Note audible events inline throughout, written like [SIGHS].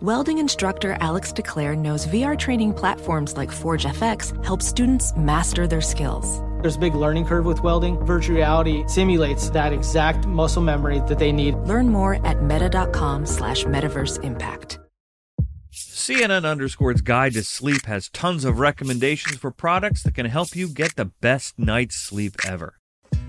Welding instructor Alex DeClaire knows VR training platforms like Forge FX help students master their skills. There's a big learning curve with welding. Virtual reality simulates that exact muscle memory that they need. Learn more at meta.com slash metaverse impact. CNN Underscore's Guide to Sleep has tons of recommendations for products that can help you get the best night's sleep ever.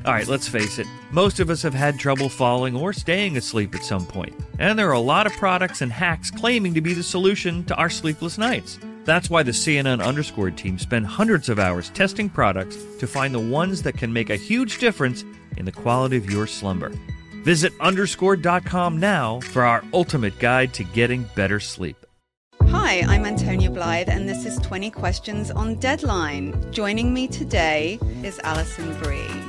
All right, let's face it, most of us have had trouble falling or staying asleep at some point, and there are a lot of products and hacks claiming to be the solution to our sleepless nights. That's why the CNN Underscored team spend hundreds of hours testing products to find the ones that can make a huge difference in the quality of your slumber. Visit underscored.com now for our ultimate guide to getting better sleep. Hi, I'm Antonia Blythe, and this is 20 Questions on Deadline. Joining me today is Alison Brie.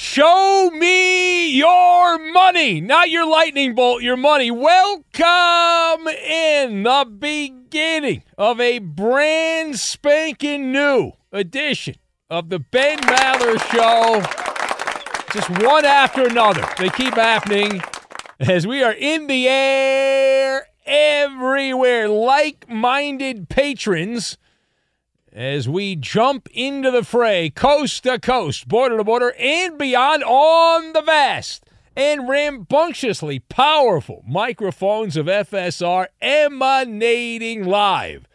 Show me your money, not your lightning bolt, your money. Welcome in the beginning of a brand spanking new edition of the Ben Maller Show. Just one after another. They keep happening as we are in the air everywhere. Like minded patrons as we jump into the fray, coast to coast, border to border, and beyond on the vast and rambunctiously powerful microphones of FSR emanating live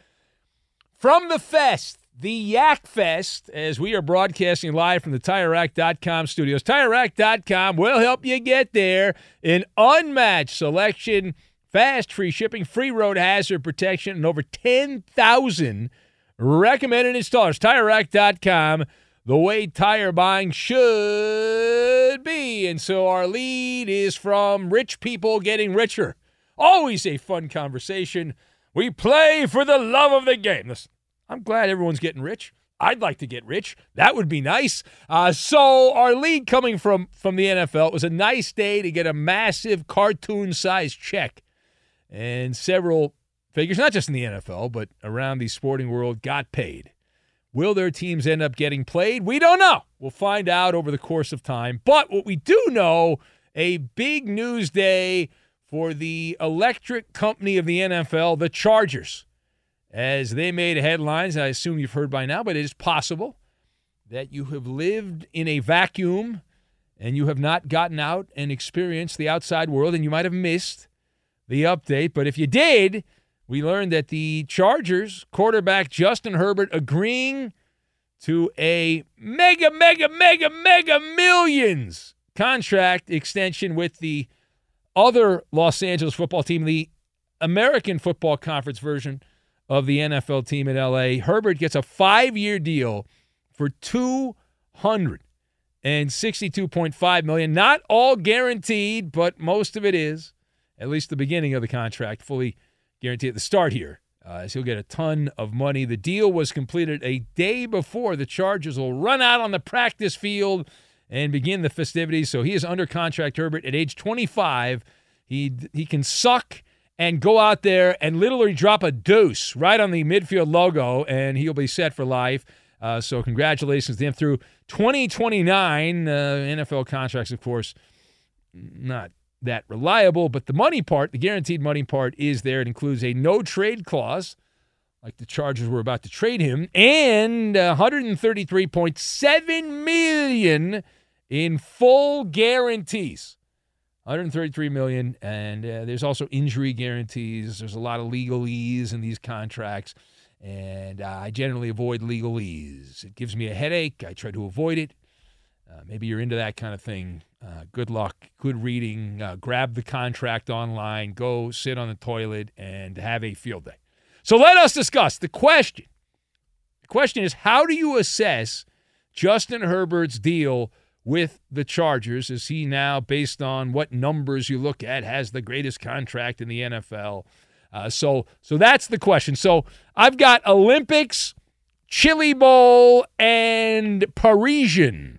from the fest, the Yak Fest, as we are broadcasting live from the TireRack.com studios. TireRack.com will help you get there. An unmatched selection, fast free shipping, free road hazard protection, and over 10,000 recommended installers. TireRack.com, the way tire buying should be. And so our lead is from rich people getting richer. Always a fun conversation. We play for the love of the game. Listen, I'm glad everyone's getting rich. I'd like to get rich. That would be nice. Uh, so our lead coming from from the NFL it was a nice day to get a massive cartoon-sized check, and several figures, not just in the NFL, but around the sporting world, got paid. Will their teams end up getting played? We don't know. We'll find out over the course of time. But what we do know, a big news day for the electric company of the NFL, the Chargers, as they made headlines. I assume you've heard by now, but it is possible that you have lived in a vacuum and you have not gotten out and experienced the outside world, and you might have missed the update. But if you did, we learned that the Chargers quarterback Justin Herbert agreeing to a mega, mega, mega, mega millions contract extension with the other Los Angeles football team, the American Football Conference version of the NFL team in LA. Herbert gets a five year deal for two hundred and sixty-two point five million. Not all guaranteed, but most of it is. At least the beginning of the contract, fully guaranteed at the start here. Uh, as he'll get a ton of money. The deal was completed a day before the Chargers will run out on the practice field and begin the festivities. So he is under contract, Herbert, at age 25. He he can suck and go out there and literally drop a deuce right on the midfield logo, and he'll be set for life. Uh, so congratulations to him through 2029 uh, NFL contracts, of course, not that reliable, but the money part, the guaranteed money part, is there. It includes a no trade clause, like the Chargers were about to trade him, and 133.7 million in full guarantees. 133 million, and uh, there's also injury guarantees. There's a lot of legalese in these contracts, and uh, I generally avoid legalese. It gives me a headache. I try to avoid it. Uh, maybe you're into that kind of thing. Uh, good luck, good reading. Uh, grab the contract online, go sit on the toilet, and have a field day. So let us discuss the question. The question is how do you assess Justin Herbert's deal with the Chargers? Is he now, based on what numbers you look at, has the greatest contract in the NFL? Uh, so, so that's the question. So I've got Olympics, Chili Bowl, and Parisian.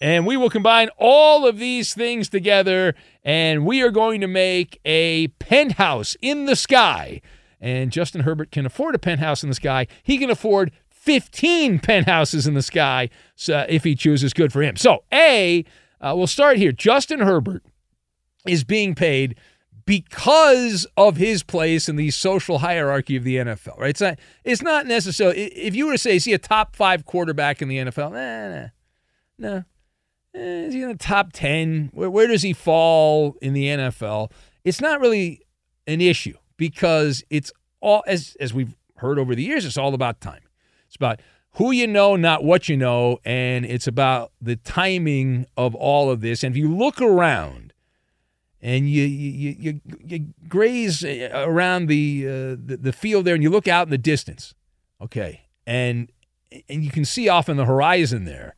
And we will combine all of these things together, and we are going to make a penthouse in the sky. And Justin Herbert can afford a penthouse in the sky. He can afford 15 penthouses in the sky if he chooses. Good for him. So, A, uh, we'll start here. Justin Herbert is being paid because of his place in the social hierarchy of the NFL, right? It's not, it's not necessarily, if you were to say, is he a top five quarterback in the NFL? Nah, nah, no. Eh, is he in the top 10? Where, where does he fall in the NFL? It's not really an issue because it's all, as, as we've heard over the years, it's all about time. It's about who you know, not what you know, and it's about the timing of all of this. And if you look around and you you you, you graze around the, uh, the the field there, and you look out in the distance, okay, and and you can see off in the horizon there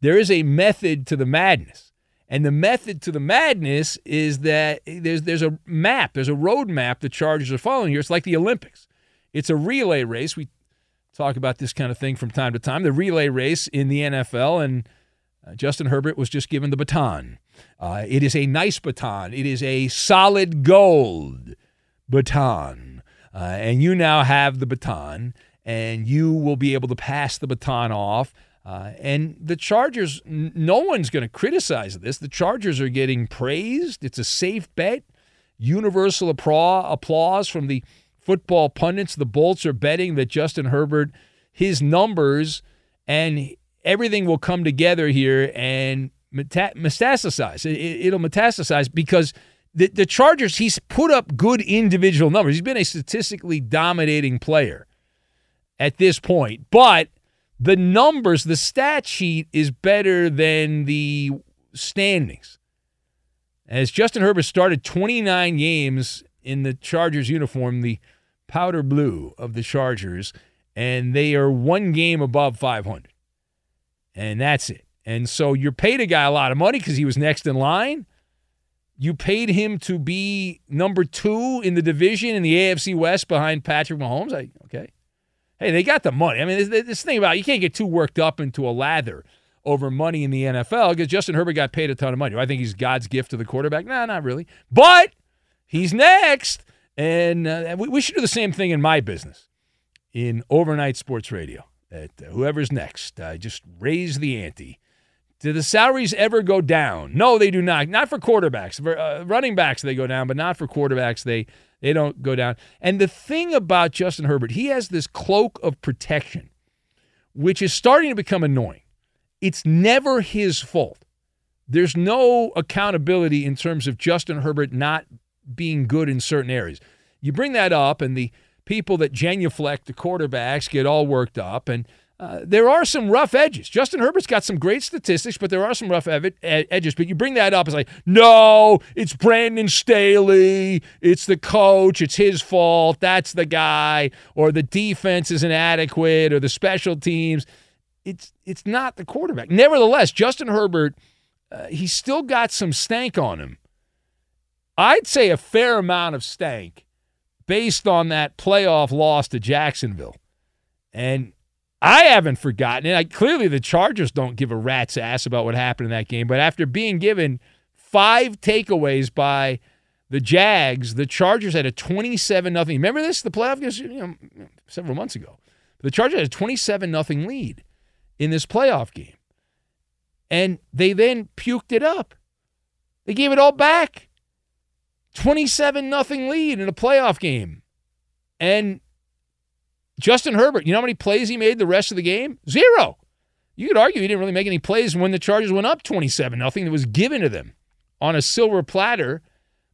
there is a method to the madness. And the method to the madness is that there's there's a map, there's a road map the Chargers are following here. It's like the Olympics. It's a relay race. We talk about this kind of thing from time to time. The relay race in the NFL, and uh, Justin Herbert was just given the baton. Uh, it is a nice baton. It is a solid gold baton, uh, and you now have the baton, and you will be able to pass the baton off uh, and the Chargers, n- no one's going to criticize this. The Chargers are getting praised. It's a safe bet. Universal appra- applause from the football pundits. The Bolts are betting that Justin Herbert, his numbers, and everything will come together here and meta- metastasize. It, will metastasize because the, the Chargers, he's put up good individual numbers. He's been a statistically dominating player at this point, but – the numbers, the stat sheet is better than the standings. As Justin Herbert started 29 games in the Chargers uniform, the powder blue of the Chargers, and they are one game above 500. And that's it. And so you're paid a guy a lot of money because he was next in line. You paid him to be number two in the division in the AFC West behind Patrick Mahomes. I, okay hey, they got the money. I mean, this, this thing about you can't get too worked up into a lather over money in the NFL because Justin Herbert got paid a ton of money. Do I think he's God's gift to the quarterback? No, not really. But he's next. And uh, we, we, should do the same thing in my business, in overnight sports radio. That uh, whoever's next, uh, just raise the ante. Do the salaries ever go down? No, they do not. Not for quarterbacks. For uh, running backs, they go down, but not for quarterbacks. They they don't go down. And the thing about Justin Herbert, he has this cloak of protection, which is starting to become annoying. It's never his fault. There's no accountability in terms of Justin Herbert not being good in certain areas. You bring that up, and the people that genuflect the quarterbacks get all worked up. And uh, there are some rough edges. Justin Herbert's got some great statistics, but there are some rough ev- edges. But you bring that up, it's like, no, it's Brandon Staley. It's the coach. It's his fault. That's the guy. Or the defense is inadequate, or the special teams. It's it's not the quarterback. Nevertheless, Justin Herbert, uh, he's still got some stank on him. I'd say a fair amount of stank based on that playoff loss to Jacksonville. And I haven't forgotten it. I, clearly, the Chargers don't give a rat's ass about what happened in that game. But after being given five takeaways by the Jags, the Chargers had a 27 nothing. Remember this? The playoff game, you know, several months ago. The Chargers had a 27 nothing lead in this playoff game. And they then puked it up. They gave it all back. 27 nothing lead in a playoff game. And Justin Herbert, you know how many plays he made the rest of the game? Zero. You could argue he didn't really make any plays when the Chargers went up 27 nothing. It was given to them on a silver platter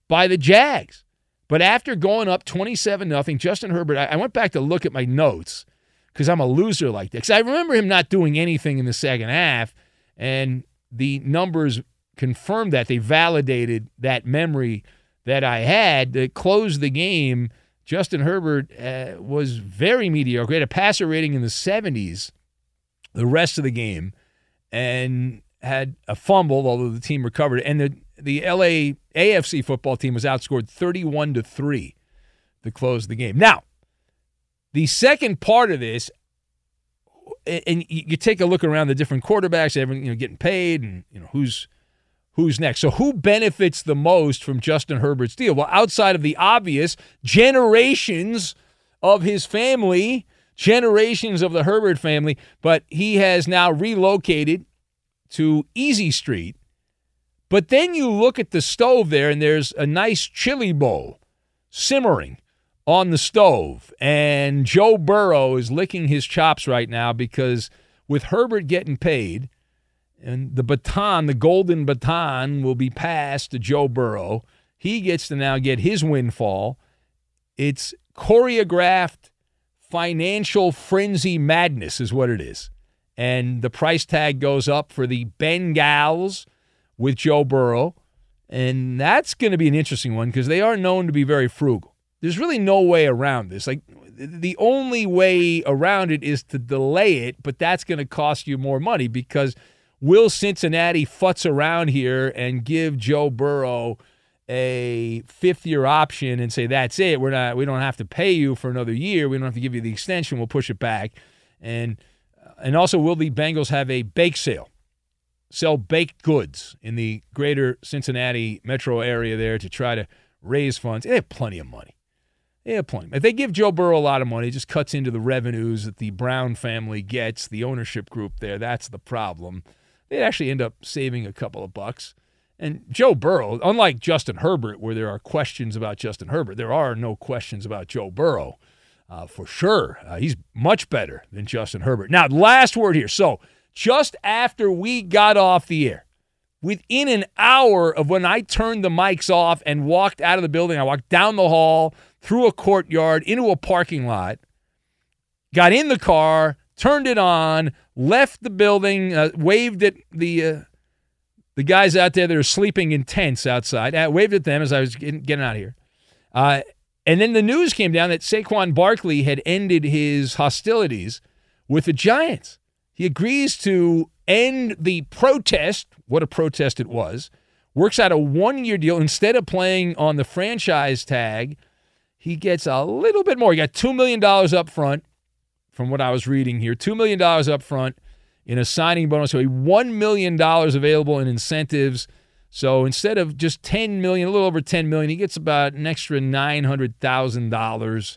by the Jags. But after going up 27 nothing, Justin Herbert, I, went back to look at my notes because I'm a loser like that. Because I remember him not doing anything in the second half, and the numbers confirmed that. They validated that memory that I had that closed the game – Justin Herbert uh, was very mediocre. He had a passer rating in the 70s the rest of the game and had a fumble, although the team recovered. And the, the LA AFC football team was outscored 31 to 3 to close the game. Now, the second part of this, and you take a look around the different quarterbacks, everyone you know getting paid, and you know who's who's next. So, who benefits the most from Justin Herbert's deal? Well, outside of the obvious, generations of his family, generations of the Herbert family, but he has now relocated to Easy Street. But then you look at the stove there, and there's a nice chili bowl simmering on the stove. And Joe Burrow is licking his chops right now because with Herbert getting paid, and the baton, the golden baton, will be passed to Joe Burrow. He gets to now get his windfall. It's choreographed financial frenzy madness, is what it is. And the price tag goes up for the Bengals with Joe Burrow. And that's going to be an interesting one because they are known to be very frugal. There's really no way around this. Like, the only way around it is to delay it, but that's going to cost you more money because Will Cincinnati futz around here and give Joe Burrow a fifth year option and say that's it? We're not. We don't have to pay you for another year. We don't have to give you the extension. We'll push it back. And and also, will the Bengals have a bake sale? Sell baked goods in the greater Cincinnati metro area there to try to raise funds. They have plenty of money. They have plenty. If they give Joe Burrow a lot of money, it just cuts into the revenues that the Brown family gets, the ownership group there. That's the problem they'd actually end up saving a couple of bucks. And Joe Burrow, unlike Justin Herbert, where there are questions about Justin Herbert, there are no questions about Joe Burrow uh, for sure. Uh, he's much better than Justin Herbert. Now, last word here. So, just after we got off the air, within an hour of when I turned the mics off and walked out of the building, I walked down the hall, through a courtyard, into a parking lot, got in the car, turned it on, left the building, uh, waved at the uh, the guys out there that are sleeping in tents outside. I waved at them as I was getting, getting out of here. Uh, and then the news came down that Saquon Barkley had ended his hostilities with the Giants. He agrees to end the protest, what a protest it was, works out a one year deal. Instead of playing on the franchise tag, he gets a little bit more. He got $2 million up front from what I was reading here. $2 million up front in a signing bonus. So $1 million available in incentives. So instead of just 10 million, a little over 10 million, he gets about an extra $900,000,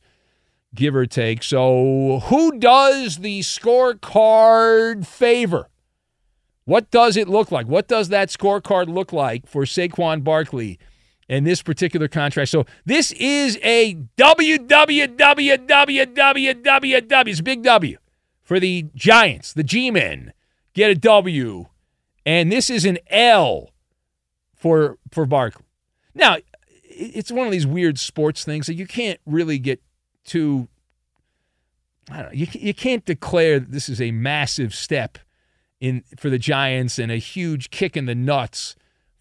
give or take. So who does the scorecard favor? What does it look like? What does that scorecard look like for Saquon Barkley? In this particular contract. So this is a WWWWWW. It's big W for the Giants, the G Men. Get a W. And this is an L for for Barkley. Now, it's one of these weird sports things that you can't really get too I don't know, you you can't declare that this is a massive step in for the Giants and a huge kick in the nuts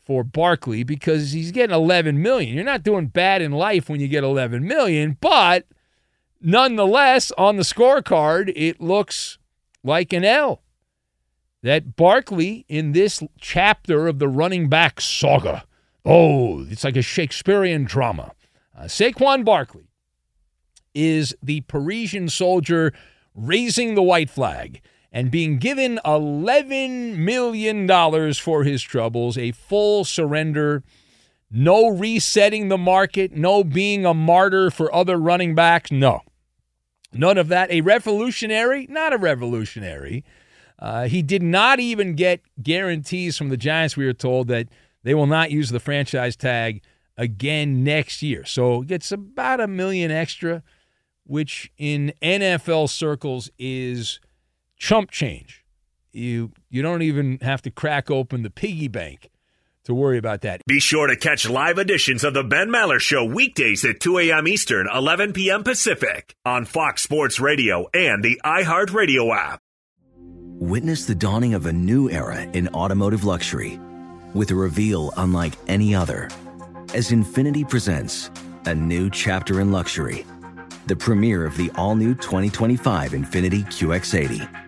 for Barkley because he's getting 11 million. You're not doing bad in life when you get 11 million, but nonetheless, on the scorecard, it looks like an L. That Barkley in this chapter of the running back saga, oh, it's like a Shakespearean drama. Uh, Saquon Barkley is the Parisian soldier raising the white flag and being given $11 million for his troubles, a full surrender, no resetting the market, no being a martyr for other running backs. No, none of that. A revolutionary? Not a revolutionary. Uh, he did not even get guarantees from the Giants, we were told, that they will not use the franchise tag again next year. So gets about a million extra, which in NFL circles is chump change. You you don't even have to crack open the piggy bank to worry about that. Be sure to catch live editions of the Ben Maller Show weekdays at 2 a.m. Eastern, 11 p.m. Pacific on Fox Sports Radio and the iHeartRadio app. Witness the dawning of a new era in automotive luxury with a reveal unlike any other as Infiniti presents a new chapter in luxury, the premiere of the all new 2025 Infiniti QX80.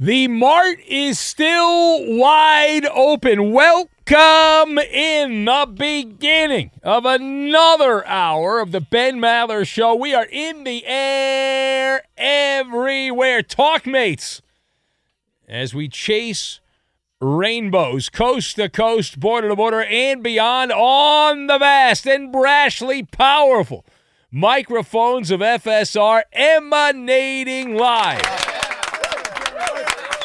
The Mart is still wide open. Welcome in the beginning of another hour of the Ben Maller Show. We are in the air everywhere. Talk mates as we chase rainbows coast to coast, border to border, and beyond on the vast and brashly powerful microphones of FSR emanating live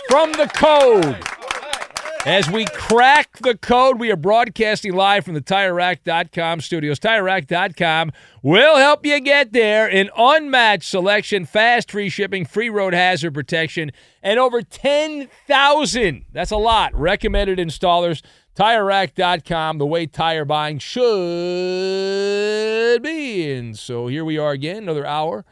from the code. As we crack the code, we are broadcasting live from the TireRack.com studios. TireRack.com will help you get there. An unmatched selection, fast free shipping, free road hazard protection, and over 10,000, that's a lot, recommended installers. TireRack.com, the way tire buying should be. And so here we are again, another hour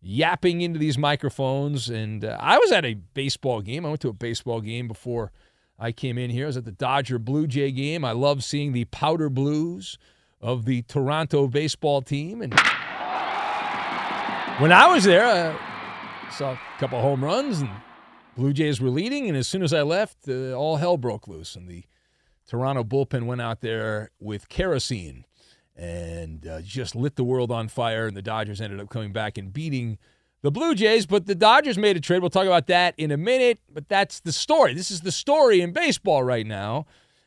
yapping into these microphones. And uh, I was at a baseball game. I went to a baseball game before I came in here. I was at the Dodger Blue Jay game. I love seeing the powder blues of the Toronto baseball team. And when I was there, I saw a couple home runs and Blue Jays were leading. And as soon as I left, uh, all hell broke loose. And the Toronto bullpen went out there with kerosene and uh, just lit the world on fire. And the Dodgers ended up coming back and beating the Blue Jays, but the Dodgers made a trade. We'll talk about that in a minute, but that's the story. This is the story in baseball right now,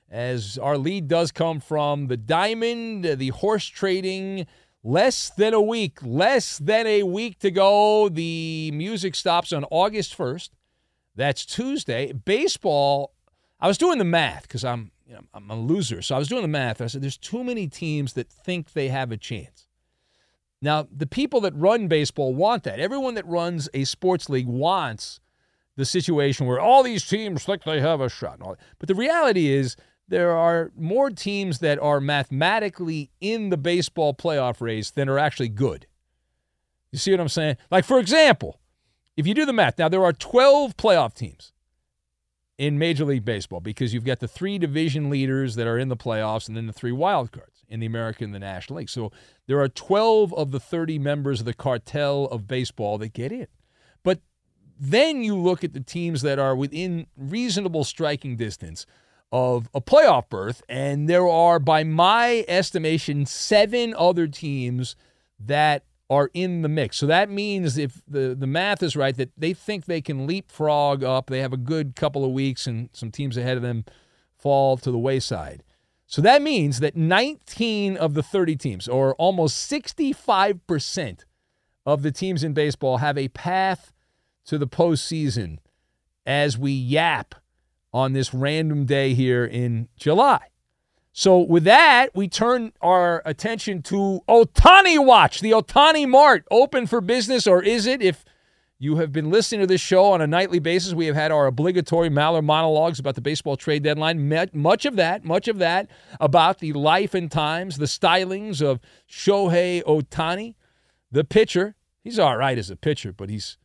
as our lead does come from the Diamond, the horse trading. Less than a week, less than a week to go. The music stops on August 1st. That's Tuesday. Baseball, I was doing the math because I'm, you know, I'm a loser. So I was doing the math. I said, there's too many teams that think they have a chance. Now, the people that run baseball want that. Everyone that runs a sports league wants the situation where all these teams think they have a shot. But the reality is, there are more teams that are mathematically in the baseball playoff race than are actually good. You see what I'm saying? Like, for example, if you do the math, now there are 12 playoff teams in Major League Baseball because you've got the three division leaders that are in the playoffs and then the three wild cards in the American and the National League. So there are 12 of the 30 members of the cartel of baseball that get in. But then you look at the teams that are within reasonable striking distance of a playoff berth, and there are, by my estimation, seven other teams that are in the mix. So that means if the, the math is right, that they think they can leapfrog up. They have a good couple of weeks, and some teams ahead of them fall to the wayside. So that means that 19 of the 30 teams, or almost 65% of the teams in baseball, have a path to the postseason as we yap on this random day here in July. So, with that, we turn our attention to Ohtani Watch, the Ohtani Mart, open for business, or is it? If you have been listening to this show on a nightly basis, we have had our obligatory Maller monologues about the baseball trade deadline. Much of that, much of that about the life and times, the stylings of Shohei Ohtani, the pitcher. He's all right as a pitcher, but he's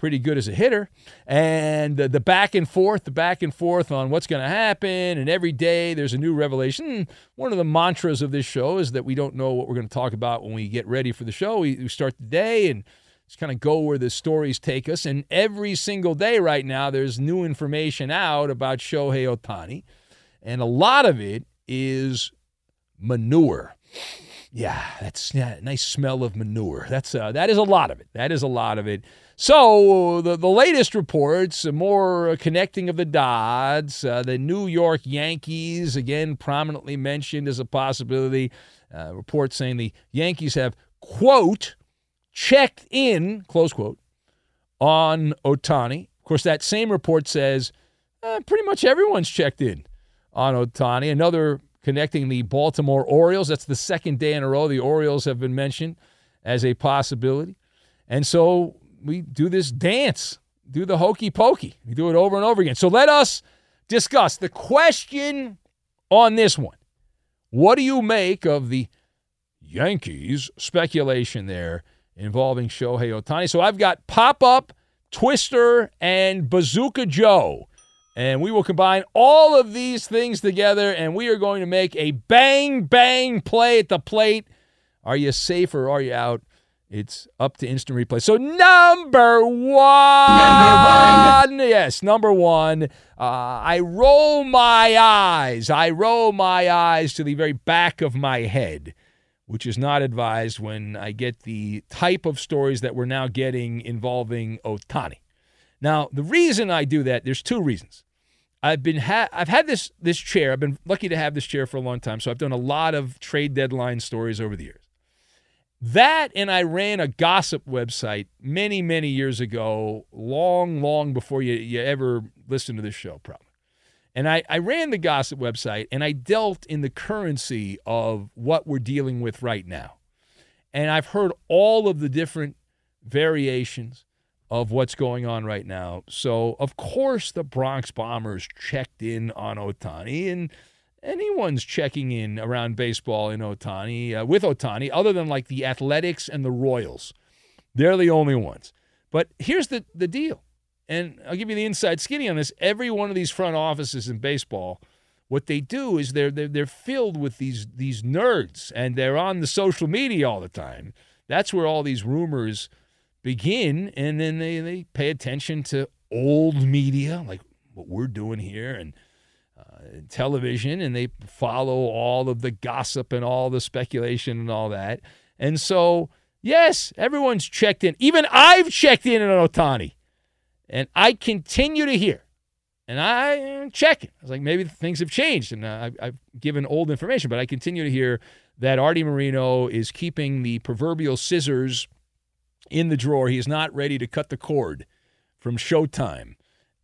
pretty good as a hitter. And the, the back and forth, the back and forth on what's going to happen. And every day there's a new revelation. One of the mantras of this show is that we don't know what we're going to talk about when we get ready for the show. We, we start the day and just kind of go where the stories take us. And every single day right now, there's new information out about Shohei Ohtani. And a lot of it is manure. Yeah, that's yeah, nice smell of manure. That's uh, that is a lot of it. That is a lot of it. So the, the latest reports, more connecting of the dots. Uh, the New York Yankees, again, prominently mentioned as a possibility. Uh, reports saying the Yankees have, quote, checked in, close quote, on Ohtani. Of course, that same report says uh, pretty much everyone's checked in on Ohtani. Another connecting the Baltimore Orioles. That's the second day in a row the Orioles have been mentioned as a possibility. And so we do this dance, do the hokey pokey. We do it over and over again. So let us discuss the question on this one. What do you make of the Yankees speculation there involving Shohei Ohtani? So I've got Pop Up, Twister, and Bazooka Joe. And we will combine all of these things together, and we are going to make a bang, bang play at the plate. Are you safe or are you out? It's up to instant replay. So number one, number yes, number one. Uh, I roll my eyes. I roll my eyes to the very back of my head, which is not advised when I get the type of stories that we're now getting involving Ohtani. Now, the reason I do that, there's two reasons. I've been ha- I've had this this chair. I've been lucky to have this chair for a long time, so I've done a lot of trade deadline stories over the years. That and I ran a gossip website many, many years ago, long, long before you, you ever listened to this show, probably. And I, I ran the gossip website and I dealt in the currency of what we're dealing with right now. And I've heard all of the different variations of what's going on right now. So, of course, the Bronx Bombers checked in on Ohtani and anyone's checking in around baseball in Ohtani, uh, with Ohtani, other than like the Athletics and the Royals. They're the only ones. But here's the, the deal, and I'll give you the inside skinny on this. Every one of these front offices in baseball, what they do is they're they're, they're filled with these these nerds, and they're on the social media all the time. That's where all these rumors begin, and then they they pay attention to old media like what we're doing here and television and they follow all of the gossip and all the speculation and all that. And so, yes, everyone's checked in. Even I've checked in on Ohtani. And I continue to hear. And I am checking. I was like, maybe things have changed. And uh, I've given old information, but I continue to hear that Artie Moreno is keeping the proverbial scissors in the drawer. He is not ready to cut the cord from Showtime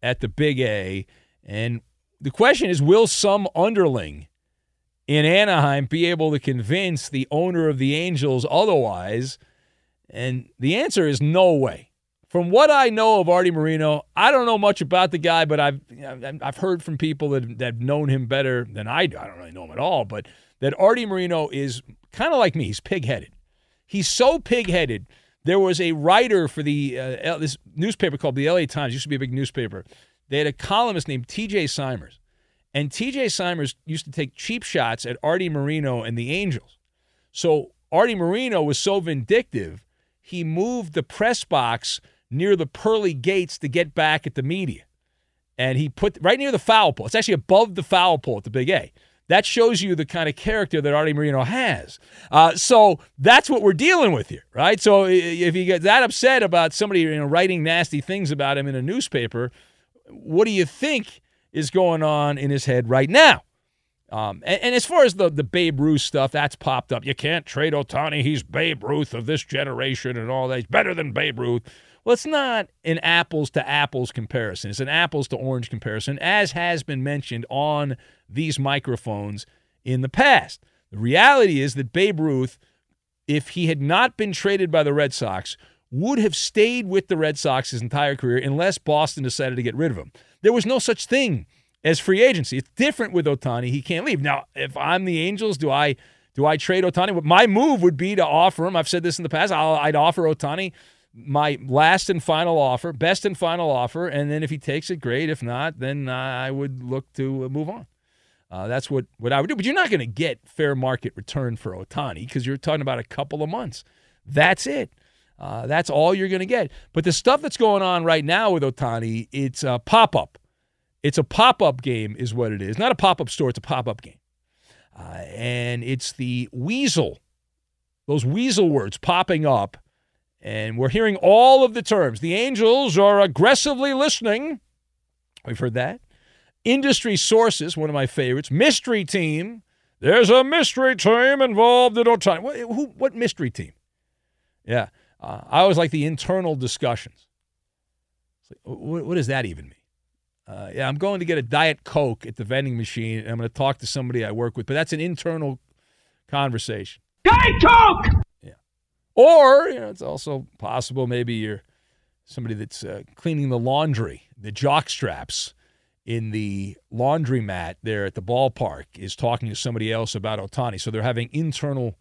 at the Big A. And the question is will some underling in Anaheim be able to convince the owner of the Angels otherwise? And the answer is no way. From what I know of Artie Moreno, I don't know much about the guy, but I've I've heard from people that that have known him better than I do. I don't really know him at all, but that Artie Moreno is kind of like me. He's pig-headed. He's so pig-headed. There was a writer for the uh, this newspaper called the LA Times. Used to be a big newspaper they had a columnist named TJ Simers. And TJ Simers used to take cheap shots at Artie Moreno and the Angels. So Artie Moreno was so vindictive, he moved the press box near the pearly gates to get back at the media. And he put right near the foul pole. It's actually above the foul pole at the Big A. That shows you the kind of character that Artie Moreno has. Uh, so that's what we're dealing with here, right? So if you get that upset about somebody you know, writing nasty things about him in a newspaper, what do you think is going on in his head right now? Um, and, and, as far as the, the Babe Ruth stuff, that's popped up. You can't trade Ohtani. He's Babe Ruth of this generation and all that. He's better than Babe Ruth. Well, it's not an apples to apples comparison. It's an apples to orange comparison, as has been mentioned on these microphones in the past. The reality is that Babe Ruth, if he had not been traded by the Red Sox, would have stayed with the Red Sox his entire career unless Boston decided to get rid of him. There was no such thing as free agency. It's different with Ohtani. He can't leave. Now, if I'm the Angels, do I do I trade Ohtani? My move would be to offer him. I've said this in the past. i would offer Ohtani my last and final offer, best and final offer, and then if he takes it, great. If not, then I would look to move on. Uh, that's what, what I would do. But you're not going to get fair market return for Ohtani because you're talking about a couple of months. That's it. Uh, that's all you're going to get. But the stuff that's going on right now with Ohtani, it's a pop up. It's a pop up game, is what it is. Not a pop up store, it's a pop up game. Uh, and it's the weasel, those weasel words popping up. And we're hearing all of the terms. The Angels are aggressively listening. We've heard that. Industry sources, one of my favorites. Mystery team. There's a mystery team involved in Ohtani. What, who, what mystery team? Yeah. Uh, I always like the internal discussions. Like, what, what, does that even mean? Uh, yeah, I'm going to get a Diet Coke at the vending machine, and I'm going to talk to somebody I work with, but that's an internal conversation. Diet Coke! Yeah. Or, you know, it's also possible maybe you're somebody that's uh, cleaning the laundry, the jock straps in the laundromat there at the ballpark is talking to somebody else about Ohtani. So they're having internal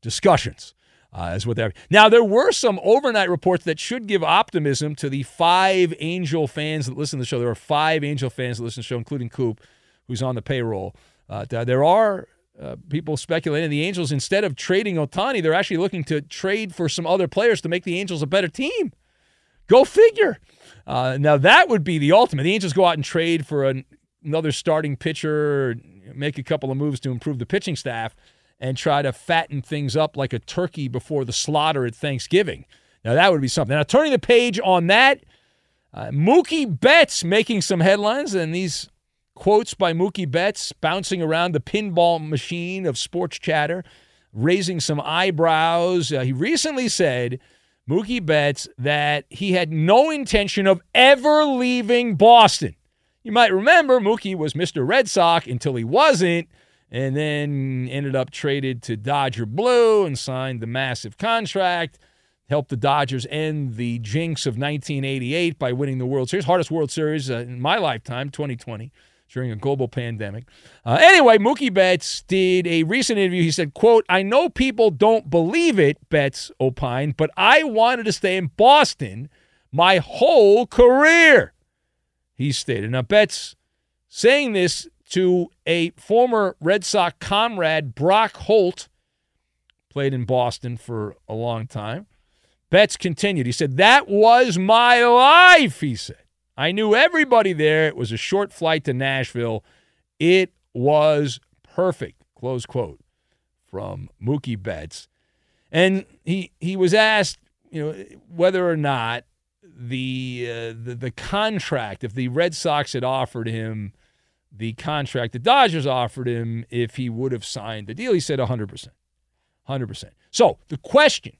discussions uh, is what they're. Now there were some overnight reports that should give optimism to the five Angel fans that listen to the show. There are five Angel fans that listen to the show, including Coop, who's on the payroll. Uh, there are uh, people speculating the Angels, instead of trading Ohtani, they're actually looking to trade for some other players to make the Angels a better team. Go figure. Uh, now, that would be the ultimate. The Angels go out and trade for an, another starting pitcher, make a couple of moves to improve the pitching staff, and try to fatten things up like a turkey before the slaughter at Thanksgiving. Now, that would be something. Now, turning the page on that, uh, Mookie Betts making some headlines, and these quotes by Mookie Betts bouncing around the pinball machine of sports chatter, raising some eyebrows. Uh, he recently said, Mookie Betts, that he had no intention of ever leaving Boston. You might remember Mookie was Mr. Red Sox until he wasn't, and then ended up traded to Dodger Blue and signed the massive contract. Helped the Dodgers end the jinx of 1988 by winning the World Series, hardest World Series uh, in my lifetime, 2020 during a global pandemic. Uh, anyway, Mookie Betts did a recent interview. He said, quote, I know people don't believe it, Betts opined, but I wanted to stay in Boston my whole career, he stated. Now, Betts saying this to a former Red Sox comrade, Brock Holt, played in Boston for a long time. Betts continued. He said, That was my life, he said. I knew everybody there. It was a short flight to Nashville. It was perfect. Close quote from Mookie Betts. And he he was asked, you know, whether or not the uh, the, the contract, if the Red Sox had offered him the contract the Dodgers offered him, if he would have signed the deal, he said 100%. 100%. So the question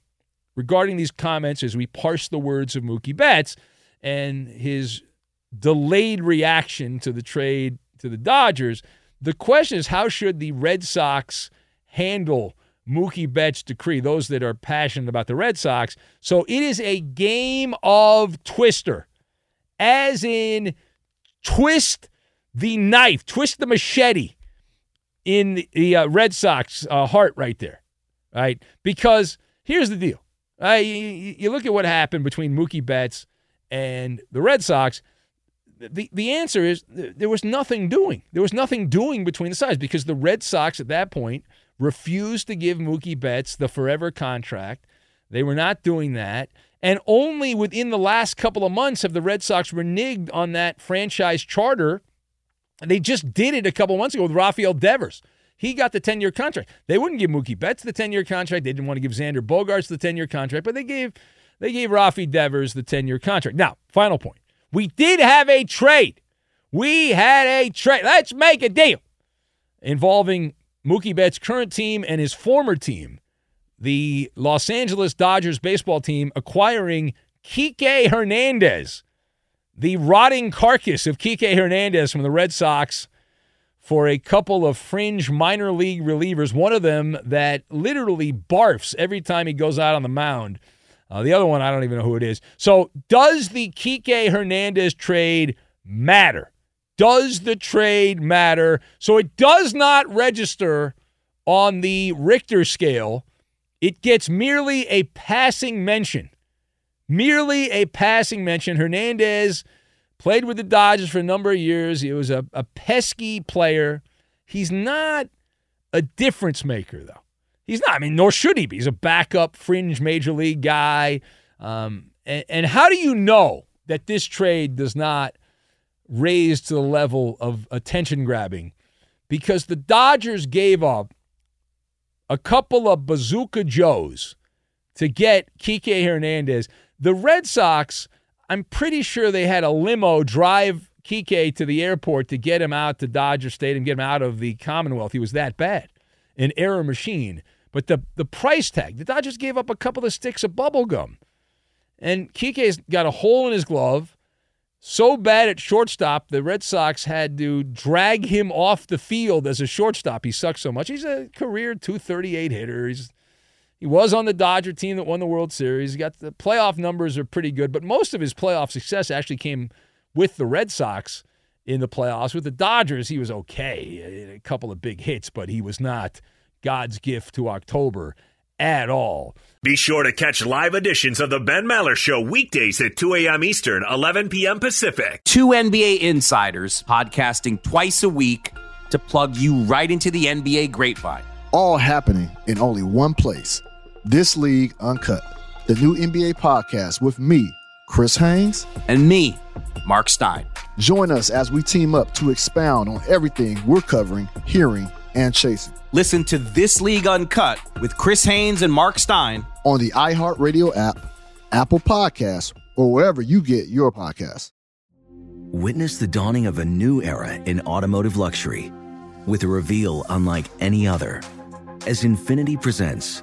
regarding these comments as we parse the words of Mookie Betts and his delayed reaction to the trade to the Dodgers. The question is how should the Red Sox handle Mookie Betts' decree, those that are passionate about the Red Sox? So it is a game of twister, as in twist the knife, twist the machete in the, uh, Red Sox uh, heart right there, right? Because here's the deal. Uh, you, you look at what happened between Mookie Betts and the Red Sox the, the answer is there was nothing doing. There was nothing doing between the sides because the Red Sox at that point refused to give Mookie Betts the forever contract. They were not doing that. And only within the last couple of months have the Red Sox reneged on that franchise charter. They just did it a couple months ago with Rafael Devers. He got the 10 year contract. They wouldn't give Mookie Betts the 10 year contract. They didn't want to give Xander Bogaerts the 10 year contract, but they gave they gave Rafi Devers the 10 year contract. Now, final point. We did have a trade. We had a trade. Let's make a deal involving Mookie Betts' current team and his former team, the Los Angeles Dodgers baseball team, acquiring Kike Hernandez, the rotting carcass of Kike Hernandez from the Red Sox for a couple of fringe minor league relievers, one of them that literally barfs every time he goes out on the mound. Uh, the other one, I don't even know who it is. So, does the Kike Hernandez trade matter? Does the trade matter? So, it does not register on the Richter scale. It gets merely a passing mention. Merely a passing mention. Hernandez played with the Dodgers for a number of years. He was a, a pesky player. He's not a difference maker, though. He's not. I mean, nor should he be. He's a backup fringe major league guy. Um, and, and how do you know that this trade does not raise to the level of attention grabbing? Because the Dodgers gave up a couple of bazooka Joes to get Kike Hernandez. The Red Sox, I'm pretty sure they had a limo drive Kike to the airport to get him out to Dodger Stadium, get him out of the Commonwealth. He was that bad. An error machine. But the, the price tag, the Dodgers gave up a couple of sticks of bubble gum. And Kike's got a hole in his glove. So bad at shortstop, the Red Sox had to drag him off the field as a shortstop. He sucks so much. He's a career 238 hitter. He's, he was on the Dodger team that won the World Series. He got the playoff numbers are pretty good, but most of his playoff success actually came with the Red Sox in the playoffs. With the Dodgers, he was okay. A couple of big hits, but he was not – God's gift to October at all. Be sure to catch live editions of the Ben Maller Show weekdays at 2 a.m. Eastern, 11 p.m. Pacific. Two NBA insiders podcasting twice a week to plug you right into the NBA grapevine. All happening in only one place. This League Uncut, the new NBA podcast with me, Chris Haynes, and me, Mark Stein. Join us as we team up to expound on everything we're covering, hearing, and chasing. Listen to This League Uncut with Chris Haynes and Mark Stein on the iHeartRadio app, Apple Podcasts, or wherever you get your podcasts. Witness the dawning of a new era in automotive luxury with a reveal unlike any other as Infiniti presents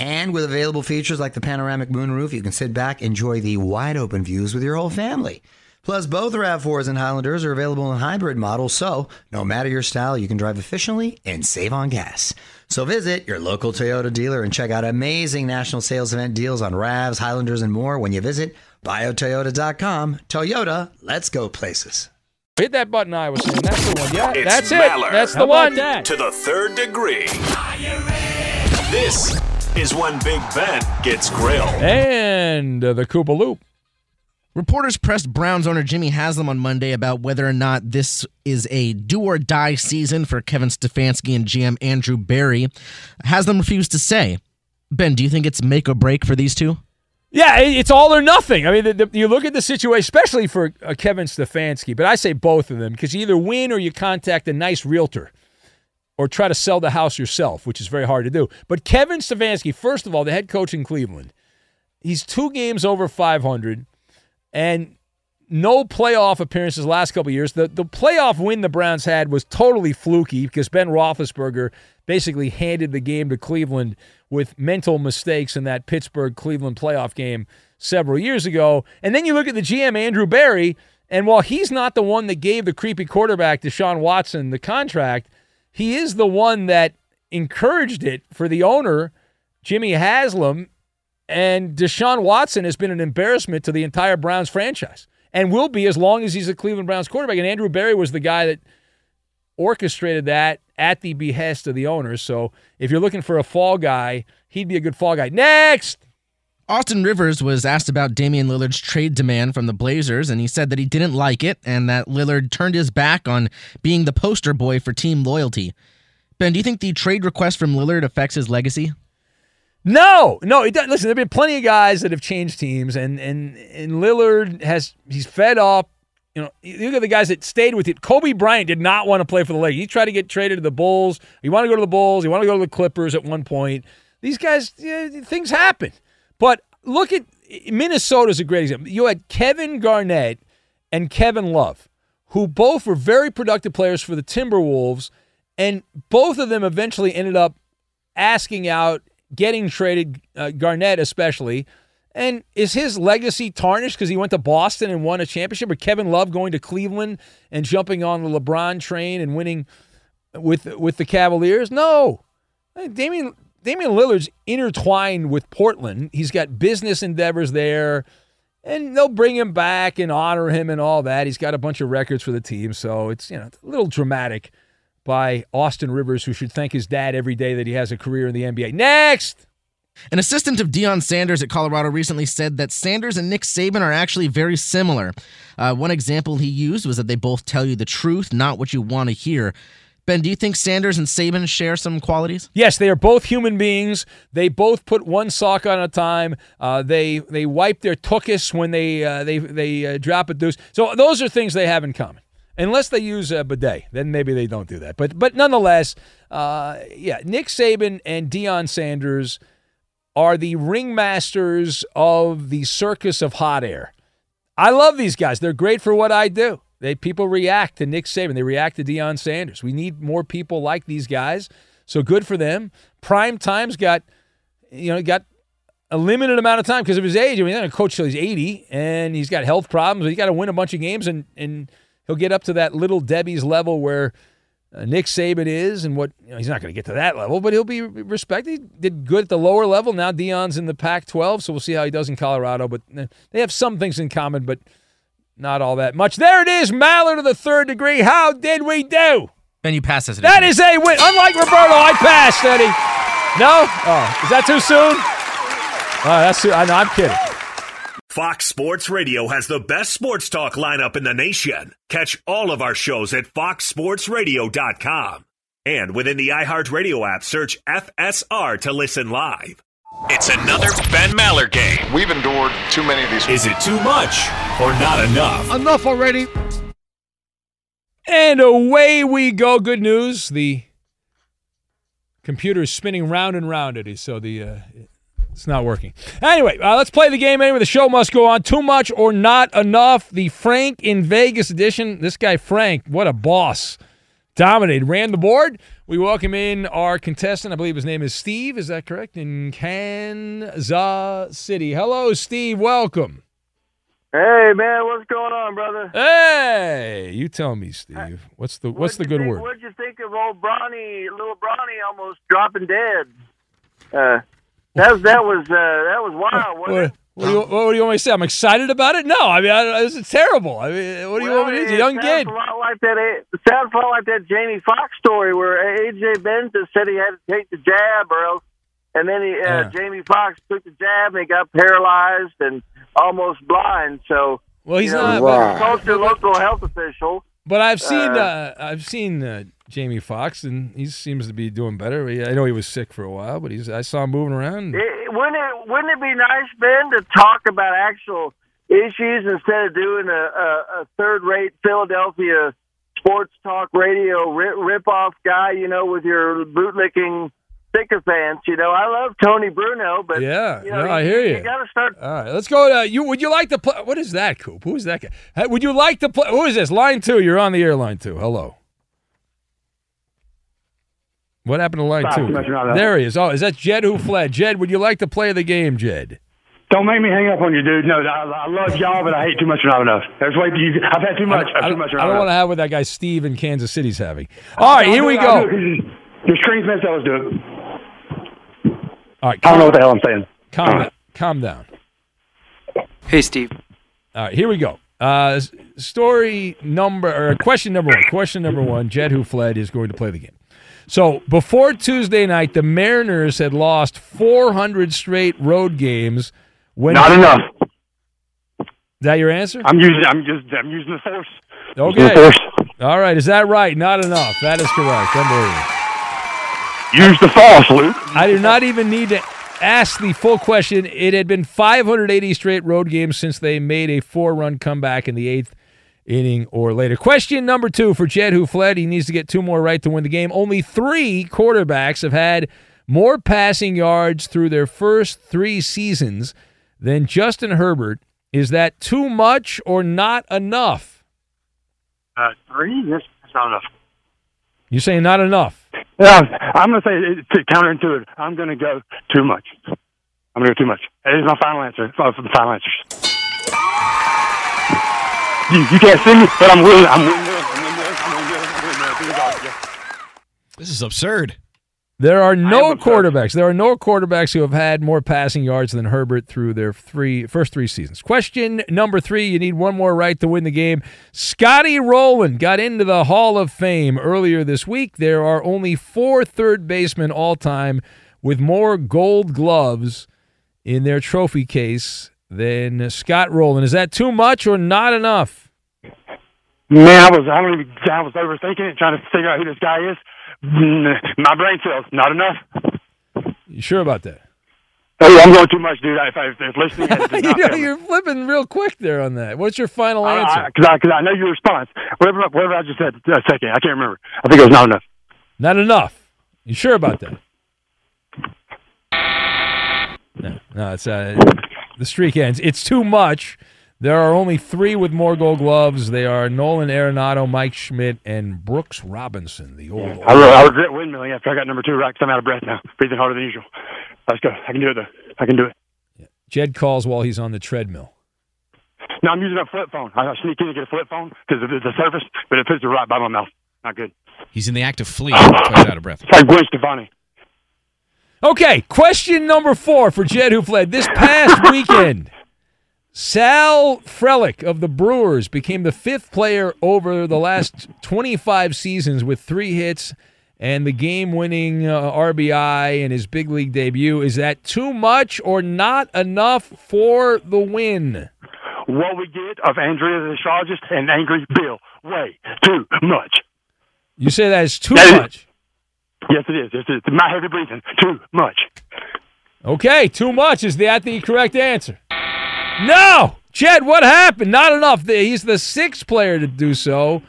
And with available features like the panoramic moonroof, you can sit back, enjoy the wide open views with your whole family. Plus, both RAV4s and Highlanders are available in hybrid models, so no matter your style, you can drive efficiently and save on gas. So visit your local Toyota dealer and check out amazing national sales event deals on RAVs, Highlanders, and more when you visit buyatoyota.com. Toyota, let's go places. Hit that button I was saying. That's the one. Yeah, It's that's Maller. it. That's the about one. that? To the third degree. This is when Big Ben gets grilled. And uh, the Koopa Loop. Reporters pressed Browns owner Jimmy Haslam on Monday about whether or not this is a do or die season for Kevin Stefanski and GM Andrew Berry. Haslam refused to say. Ben, do you think it's make or break for these two? Yeah, it's all or nothing. I mean, the, the, you look at the situation, especially for uh, Kevin Stefanski, but I say both of them because you either win or you contact a nice realtor or try to sell the house yourself, which is very hard to do. But Kevin Stefanski, first of all, the head coach in Cleveland, he's two games over 500 and no playoff appearances last couple years. The the playoff win the Browns had was totally fluky because Ben Roethlisberger basically handed the game to Cleveland with mental mistakes in that Pittsburgh Cleveland playoff game several years ago. And then you look at the GM Andrew Berry, and while he's not the one that gave the creepy quarterback Deshaun Watson the contract, he is the one that encouraged it for the owner, Jimmy Haslam, And Deshaun Watson has been an embarrassment to the entire Browns franchise and will be as long as he's a Cleveland Browns quarterback. And Andrew Berry was the guy that orchestrated that at the behest of the owners. So if you're looking for a fall guy, he'd be a good fall guy. Next. Austin Rivers was asked about Damian Lillard's trade demand from the Blazers, and he said that he didn't like it and that Lillard turned his back on being the poster boy for team loyalty. Ben, do you think the trade request from Lillard affects his legacy? No, no, it doesn't. Listen, there have been plenty of guys that have changed teams, and and and Lillard has he's fed up. You know, you look at the guys that stayed with it. Kobe Bryant did not want to play for the Lakers. He tried to get traded to the Bulls. He wanted to go to the Bulls. He wanted to go to the Clippers at one point. These guys, yeah, things happen. But look at Minnesota's a great example. You had Kevin Garnett and Kevin Love, who both were very productive players for the Timberwolves, and both of them eventually ended up asking out, getting traded, uh, Garnett especially. And is his legacy tarnished because he went to Boston and won a championship, or Kevin Love going to Cleveland and jumping on the LeBron train and winning with with the Cavaliers? No, Damian Damian Lillard's intertwined with Portland. He's got business endeavors there, and they'll bring him back and honor him and all that. He's got a bunch of records for the team, so it's you know a little dramatic by Austin Rivers, who should thank his dad every day that he has a career in the NBA. Next. An assistant of Deion Sanders at Colorado recently said that Sanders and Nick Saban are actually very similar. Uh, one example he used was that they both tell you the truth, not what you want to hear. Ben, do you think Sanders and Saban share some qualities? Yes, they are both human beings. They both put one sock on at a time. Uh, they they wipe their tuchus when they uh, they they uh, drop a deuce. So those are things they have in common. Unless they use a bidet, then maybe they don't do that. But but nonetheless, uh, yeah, Nick Saban and Deion Sanders are the ringmasters of the circus of hot air. I love these guys. They're great for what I do. They people react to Nick Saban. They react to Deion Sanders. We need more people like these guys. So good for them. Prime time's got, you know, got a limited amount of time because of his age. I mean, to coach till he's 80, and he's got health problems. He's got to win a bunch of games, and and he'll get up to that little Debbie's level where uh, Nick Saban is, and what you know, he's not going to get to that level, but he'll be respected. He did good at the lower level. Now Deion's in the Pac-12, so we'll see how he does in Colorado. But uh, they have some things in common, but not all that much. There it is, Maller to the third degree. How did we do? Ben, you passed us. That is a win. Unlike Roberto, I passed, Eddie. No? Oh, is that too soon? Oh, that's too. I know. I'm kidding. Fox Sports Radio has the best sports talk lineup in the nation. Catch all of our shows at foxsportsradio.com. And within the iHeartRadio app, search FSR to listen live. It's another Ben Maller game. We've endured too many of these. Is it too much or not enough? Enough already. And away we go. Good news. The computer is spinning round and round, at Eddie. So the uh, it's not working. Anyway, uh, let's play the game anyway. The show must go on. Too much or not enough. The Frank in Vegas edition. This guy, Frank, what a boss. Dominated, ran the board. We welcome in our contestant. I believe his name is Steve. Is that correct? In Kansas City. Hello, Steve. Welcome. Hey man, what's going on, brother? Hey, you tell me, Steve. What's the what's the What'd you good think- word? What'd you think of old Bronny, little Bronny, almost dropping dead? Uh, that was that was uh, that was wild. Wasn't What, it? What, do you, what do you want me to say? I'm excited about it? No, I mean, I, this is terrible. I mean, what do you Well, want me to do? He's it a young sounds kid. A lot like that. It sounds a lot like that Jamie Foxx story where AJ Benson said he had to take the jab, or else, and then he, uh, Yeah. Jamie Foxx took the jab and he got paralyzed and almost blind. So, Well, he's you know, not- he Wow. told the local health official. But I've seen Uh, uh, I've seen uh, Jamie Foxx, and he seems to be doing better. I know he was sick for a while, but he's I saw him moving around. It, wouldn't it wouldn't it be nice, Ben, to talk about actual issues instead of doing a, a, a third rate Philadelphia sports talk radio rip, rip off guy, you know, with your bootlicking sycophants. You know, I love Tony Bruno, but Yeah, you know, no, I hear you. You got to start. All right, let's go. To, you would you like to play? What is that, Coop? Who is that guy? Would you like to play? Who is this? Line two. You're on the air. Line two. Hello. What happened to line Stop, two? too much around that. There he is. Oh, is that Jed who fled? Jed, would you like to play the game, Jed? Don't make me hang up on you, dude. No, I, I love y'all, but I hate too much or not enough. There's way you, I've had too much. I, I've too much I don't want to have what that guy Steve in Kansas City's having. All right, here we I'll go. do it, 'cause Your screen's messed up. Let's do it. All right, I don't know what the hell I'm saying. Calm down. calm down. Hey, Steve. All right, here we go. Uh, story number or question number one. Question number one. Jed, who fled, is going to play the game. So before Tuesday night, the Mariners had lost 400 straight road games. When Not enough. Is that your answer? I'm using. I'm just. I'm using the force. Okay. the force. All right. Is that right? Not enough. That is correct. Unbelievable. Use the force, Luke. I do not even need to ask the full question. It had been 580 straight road games since they made a four run comeback in the eighth inning or later. Question number two for Jed, who fled. He needs to get two more right to win the game. Only three quarterbacks have had more passing yards through their first three seasons than Justin Herbert. Is that too much or not enough? Uh, three. Yes, that's not enough. You saying not enough? Yeah, I'm gonna say it's counterintuitive. I'm gonna go too much. I'm gonna go too much. That is my final answer. Uh, for the final answers. You, you can't see me, but I'm willing. I'm willing. This is absurd. There are no quarterbacks. There are no quarterbacks who have had more passing yards than Herbert through their three first three seasons. Question number three: You need one more right to win the game. Scotty Rolen got into the Hall of Fame earlier this week. There are only four third basemen all time with more Gold Gloves in their trophy case than Scott Rolen. Is that too much or not enough? Man, I was I don't even I was overthinking it, trying to figure out who this guy is. Mm, My brain cells not enough. You sure about that? Oh, I'm going too much, dude. If, if, if listening [LAUGHS] you know, you're flipping real quick there on that. What's your final answer? Because I, cause I know your response. Whatever, whatever I just said a second, I can't remember. I think it was not enough. Not enough. You sure about that? No, no. It's uh, the streak ends. It's too much. There are only three with more Gold Gloves. They are Nolan Arenado, Mike Schmidt, and Brooks Robinson. The old. I, re- I regret windmilling after I got number two right 'cause I'm out of breath now. Breathing harder than usual. Let's go. I can do it, though. I can do it. Yeah. Jed calls while he's on the treadmill. No, I'm using a flip phone. I I sneak in to get a flip phone because it's a surface, but it puts it right by my mouth. Not good. He's in the act of fleeing. That's [SIGHS] why he's out of breath. It's like Gwen Stefani. Okay, question number four for Jed who fled. This past [LAUGHS] weekend, Sal Frelick of the Brewers became the fifth player over the last 25 seasons with three hits and the game winning uh, RBI in his big league debut. Is that too much or not enough for the win? What we get of Andrea the astrologist and Angry Bill. Way too much. You say that is too That is- much. Yes, it is. Yes, it is. My heavy breathing. Too much. Okay, too much. Is that the correct answer? No! Jed, what happened? Not enough. He's the sixth player to do so.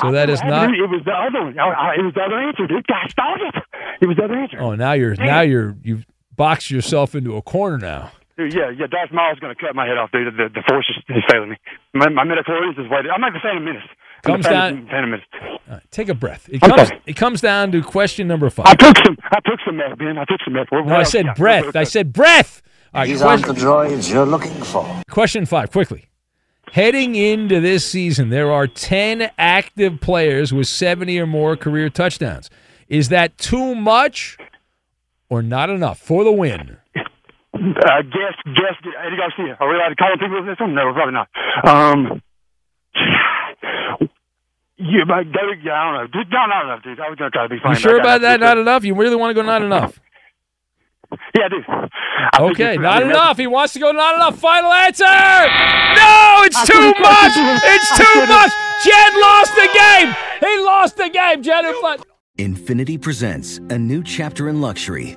So that is not. It was the other one. It was the other answer, dude. God, stop it. It was the other answer. Oh, now you're now you're you've boxed yourself into a corner now. Dude, yeah, yeah. Darth Maul's going to cut my head off, dude. The, the force is, is failing me. My, my is waiting. I'm like the Phantom Menace. I'm Comes down- Phantom Menace. Take a breath. It Okay. comes it comes down to question number five. I took some. I took some meth, man. I took some meth. What- No, I said Yeah, breath. I said breath. All right, These question, aren't the droids you're looking for. question five, quickly. Heading into this season, there are 10 active players with 70 or more career touchdowns. Is that too much or not enough for the win? Uh, guess, guess, Eddie Garcia. Are we allowed to call people this one? No, probably not. Um, you, but David, yeah, I don't know. Dude, no, not enough, dude. I was going to try to be funny. You sure about that? Not enough? You really want to go not enough? [LAUGHS] Yeah, dude. I Okay, not I mean, enough. He wants to go not enough. Final answer. No, it's I too much. It's too much. Jed lost the game. He lost the game. Jed. Infiniti presents a new chapter in luxury,